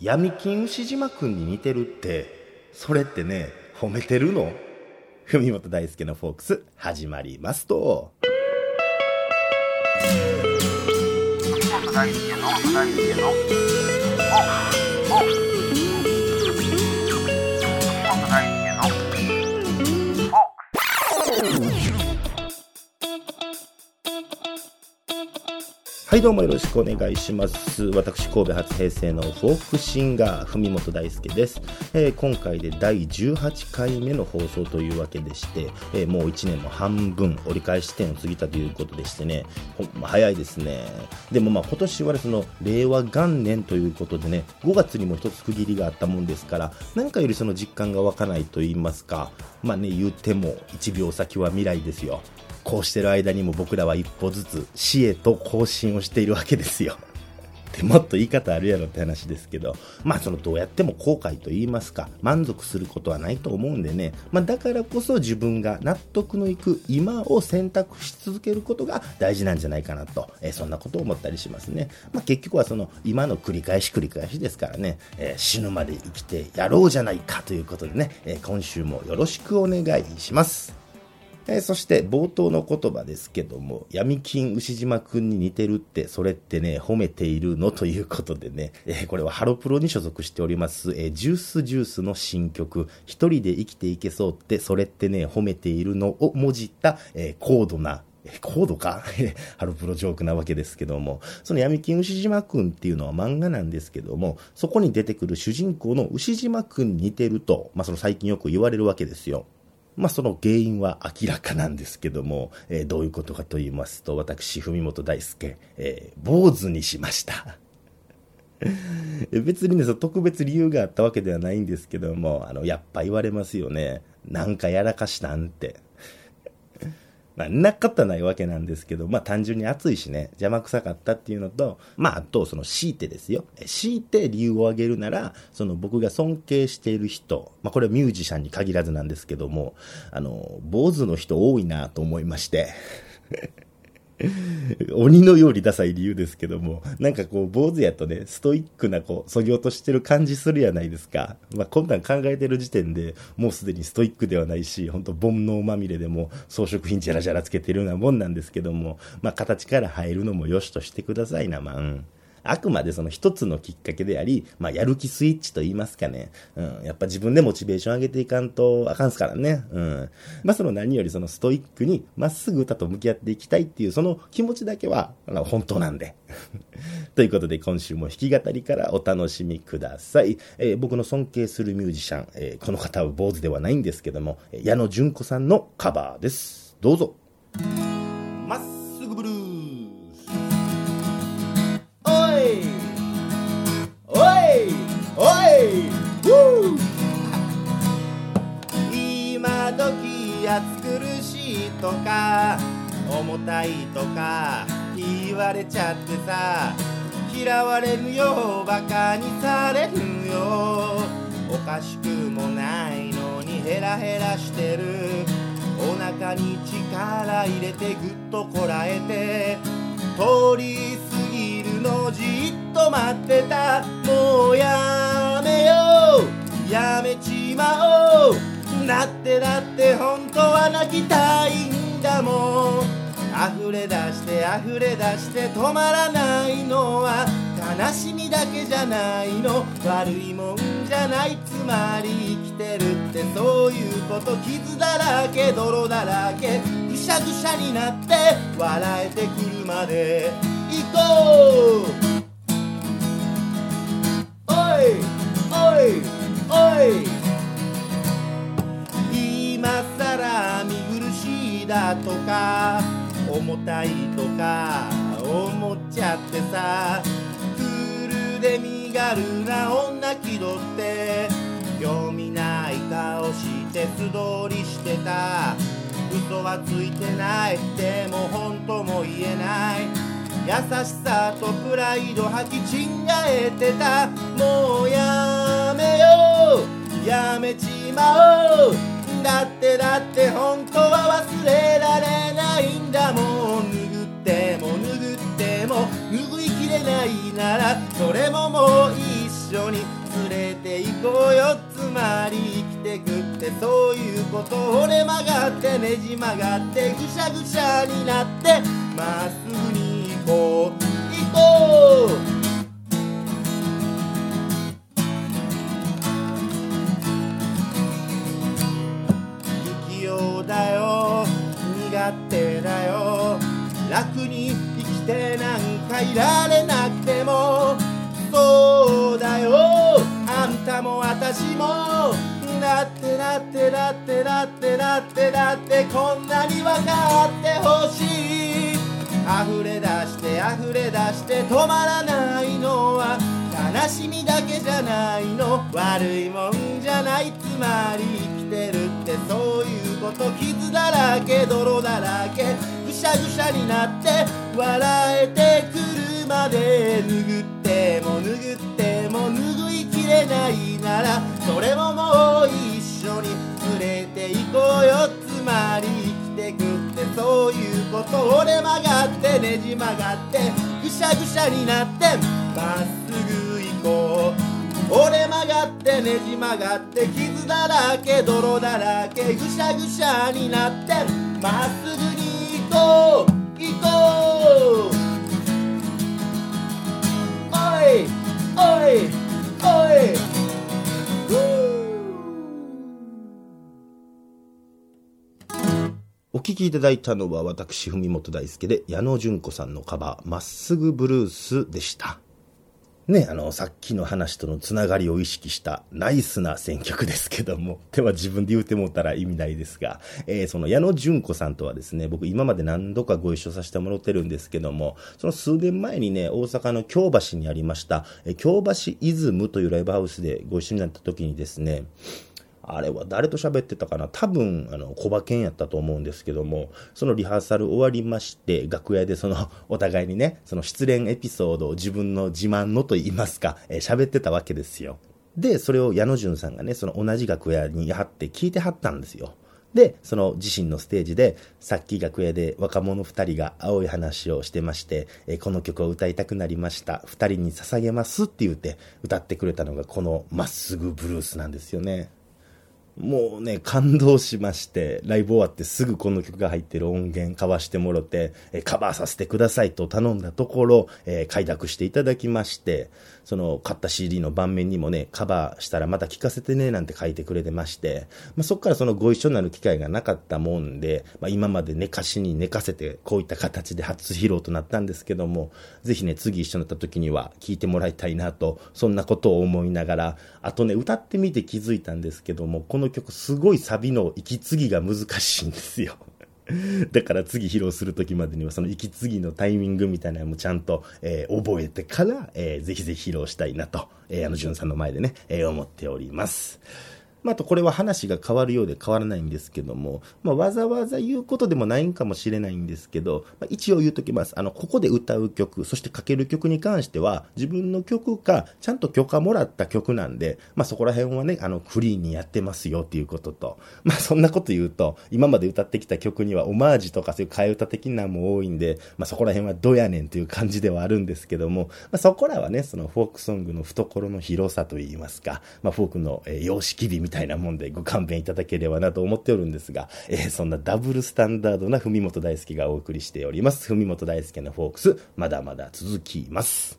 闇金牛島くんに似てるってそれってね褒めてるの？文元大輔のフォークス始まりますと。文本大輔の大輔のいどうもよろしくお願いします。私神戸初平成のフォークシンガー文本大輔です、えー今回で第18回目の放送というわけでして、えーもう1年も半分折り返し点を過ぎたということでしてね。ほんま早いですね。でもまあ今年はその令和元年ということでね5月にも一つ区切りがあったもんですから何かよりその実感が湧かないと言いますかまあね言っても1秒先は未来ですよ。こうしてる間にも僕らは一歩ずつ死へと更新をしているわけですよ。でもっと言い方あるやろって話ですけど、まあそのどうやっても後悔と言いますか、満足することはないと思うんでね、まあだからこそ自分が納得のいく今を選択し続けることが大事なんじゃないかなと、えーそんなことを思ったりしますね。まあ結局はその今の繰り返し繰り返しですからね、えー死ぬまで生きてやろうじゃないかということでね、えー今週もよろしくお願いします。えーそして冒頭の言葉ですけども、闇金牛島くんに似てるって、それってね、褒めているのということでね、えーこれはハロプロに所属しております、えージュースジュースの新曲、一人で生きていけそうって、それってね、褒めているのをもじった、えー高度な、えコードか？ハロプロジョークなわけですけども、その闇金牛島くんっていうのは漫画なんですけども、そこに出てくる主人公の牛島くん似てると、まあその最近よく言われるわけですよ。まあ、その原因は明らかなんですけども、えーどういうことかと言いますと、私、文本大輔、えー坊主にしました。別にね、その特別理由があったわけではないんですけども、あの、やっぱ言われますよね。なんかやらかしたんって。まあ、なかったないわけなんですけど、まあ単純に暑いしね、邪魔くさかったっていうのと、まああと、その強いてですよ。強いて理由を挙げるなら、その僕が尊敬している人、まあこれはミュージシャンに限らずなんですけども、あの、坊主の人多いなと思いまして。鬼のようにダサい理由ですけども、なんかこう、坊主やとね、ストイックな、こう、そぎ落としてる感じするやないですか。まあ、こんなん考えてる時点でもうすでにストイックではないし、本当煩悩まみれでも装飾品じゃらじゃらつけてるようなもんなんですけども、まあ、形から入るのもよしとしてくださいな、まあ、うん。あくまでその一つのきっかけであり、まあ、やる気スイッチと言いますかね。うん。やっぱ自分でモチベーション上げていかんとあかんすからね。うん。まあ、その何よりそのストイックにまっすぐ歌と向き合っていきたいっていうその気持ちだけは、本当なんで。ということで今週も弾き語りからお楽しみください。えー僕の尊敬するミュージシャン、えーこの方は坊主ではないんですけども、矢野純子さんのカバーです。どうぞ。暑苦しいとか重たいとか言われちゃってさ嫌われるよバカにされるよ。おかしくもないのにヘラヘラしてる。お腹に力入れてぐっとこらえて通り過ぎるのじっと待ってた。もうやめようやめちまおう。だってだって本当は泣きたいんだもん。溢れ出して溢れ出して止まらないのは悲しみだけじゃないの。悪いもんじゃないつまり生きてるってそういうこと傷だらけ泥だらけぐしゃぐしゃになって笑えてくるまで。行こう!たいとか思っちゃってさ。クールで身軽な女気取って興味ない顔して素通りしてた。嘘はついてないでも本当も言えない。優しさとプライド吐き違えてた。もうやめよう。やめちまおう。だってだって本当は忘れられないんだもん。拭っても拭っても拭いきれないならそれももう一緒に連れて行こうよ。つまり生きてくってそういうこと。折れ曲がってねじ曲がってぐしゃぐしゃになってまっすぐに行こう行こう。だよ。苦手だよ。楽に生きてなんかいられなくても。そうだよ。あんたも私も。だってだってだってだってだってだってこんなに分かってほしい。溢れ出して溢れ出して止まらないのは。悲しみだけじゃないの。悪いもんじゃない。つまり生きてる。ってそういうこと傷だらけ泥だらけぐしゃぐしゃになって笑えてくるまで拭っても拭っても拭いきれないならそれももう一緒に連れて行こうよつまり生きてくってそういうこと折れ曲がってねじ曲がってぐしゃぐしゃになってまっすぐ行こう。折れ曲がってねじ曲がって傷だらけ泥だらけぐしゃぐしゃになってまっすぐに行こう行こうおいおいおいお聴きいただいたのは私、文本大輔で矢野純子さんのカバー、まっすぐブルースでした。ね、あの、さっきの話とのつながりを意識したナイスな選曲ですけども、手は自分で言うてもったら意味ないですが、えーその矢野純子さんとはですね、僕今まで何度かご一緒させてもらってるんですけども、その数年前にね、大阪の京橋にありました、え京橋イズムというライブハウスでご一緒になった時にですね、あれは誰と喋ってたかな？多分、あの、小馬券やったと思うんですけども、そのリハーサル終わりまして、楽屋でその、お互いにね、その失恋エピソードを自分の自慢のと言いますか、えー喋ってたわけですよ。で、それを矢野淳さんがね、その同じ楽屋に貼って聞いてはったんですよ。で、その自身のステージで、さっき楽屋で若者二人が青い話をしてまして、えこの曲を歌いたくなりました。二人に捧げますって言って歌ってくれたのがこのまっすぐブルースなんですよね。もうね、感動しまして、ライブ終わってすぐこの曲が入ってる音源買わしてもろて、えカバーさせてくださいと頼んだところ、えー快諾していただきまして、その買った CD の盤面にもね、カバーしたらまた聴かせてね、なんて書いてくれてまして、まあ、そこからそのご一緒になる機会がなかったもんで、まあ、今まで寝かしに寝かせて、こういった形で初披露となったんですけども、ぜひね、次一緒になった時には聴いてもらいたいなと、そんなことを思いながら、あとね、歌ってみて気づいたんですけども、この曲すごいサビの息継ぎが難しいんですよ。だから次披露する時までにはその息継ぎのタイミングみたいなのもちゃんと、えー覚えてから、えーぜひぜひ披露したいなと、えーあの、じゅんさんの前でね、えー思っております。まあ、あとこれは話が変わるようで変わらないんですけども、まあ、わざわざ言うことでもないんかもしれないんですけど、まあ、一応言うときます。あの、ここで歌う曲、そしてかける曲に関しては、自分の曲か、ちゃんと許可もらった曲なんで、まあ、そこら辺はね、あの、フリーンにやってますよっていうことと、まあ、そんなこと言うと、今まで歌ってきた曲にはオマージュとかそういう替え歌的なのも多いんで、まあ、そこら辺はどやねんという感じではあるんですけども、まあ、そこらはね、そのフォークソングの懐の広さといいますか、まあ、フォークの、えー様式美みみたいなもんでご勘弁いただければなと思っておるんですが、えーそんなダブルスタンダードな文元大輔がお送りしております。文元大輔のフォークス、まだまだ続きます。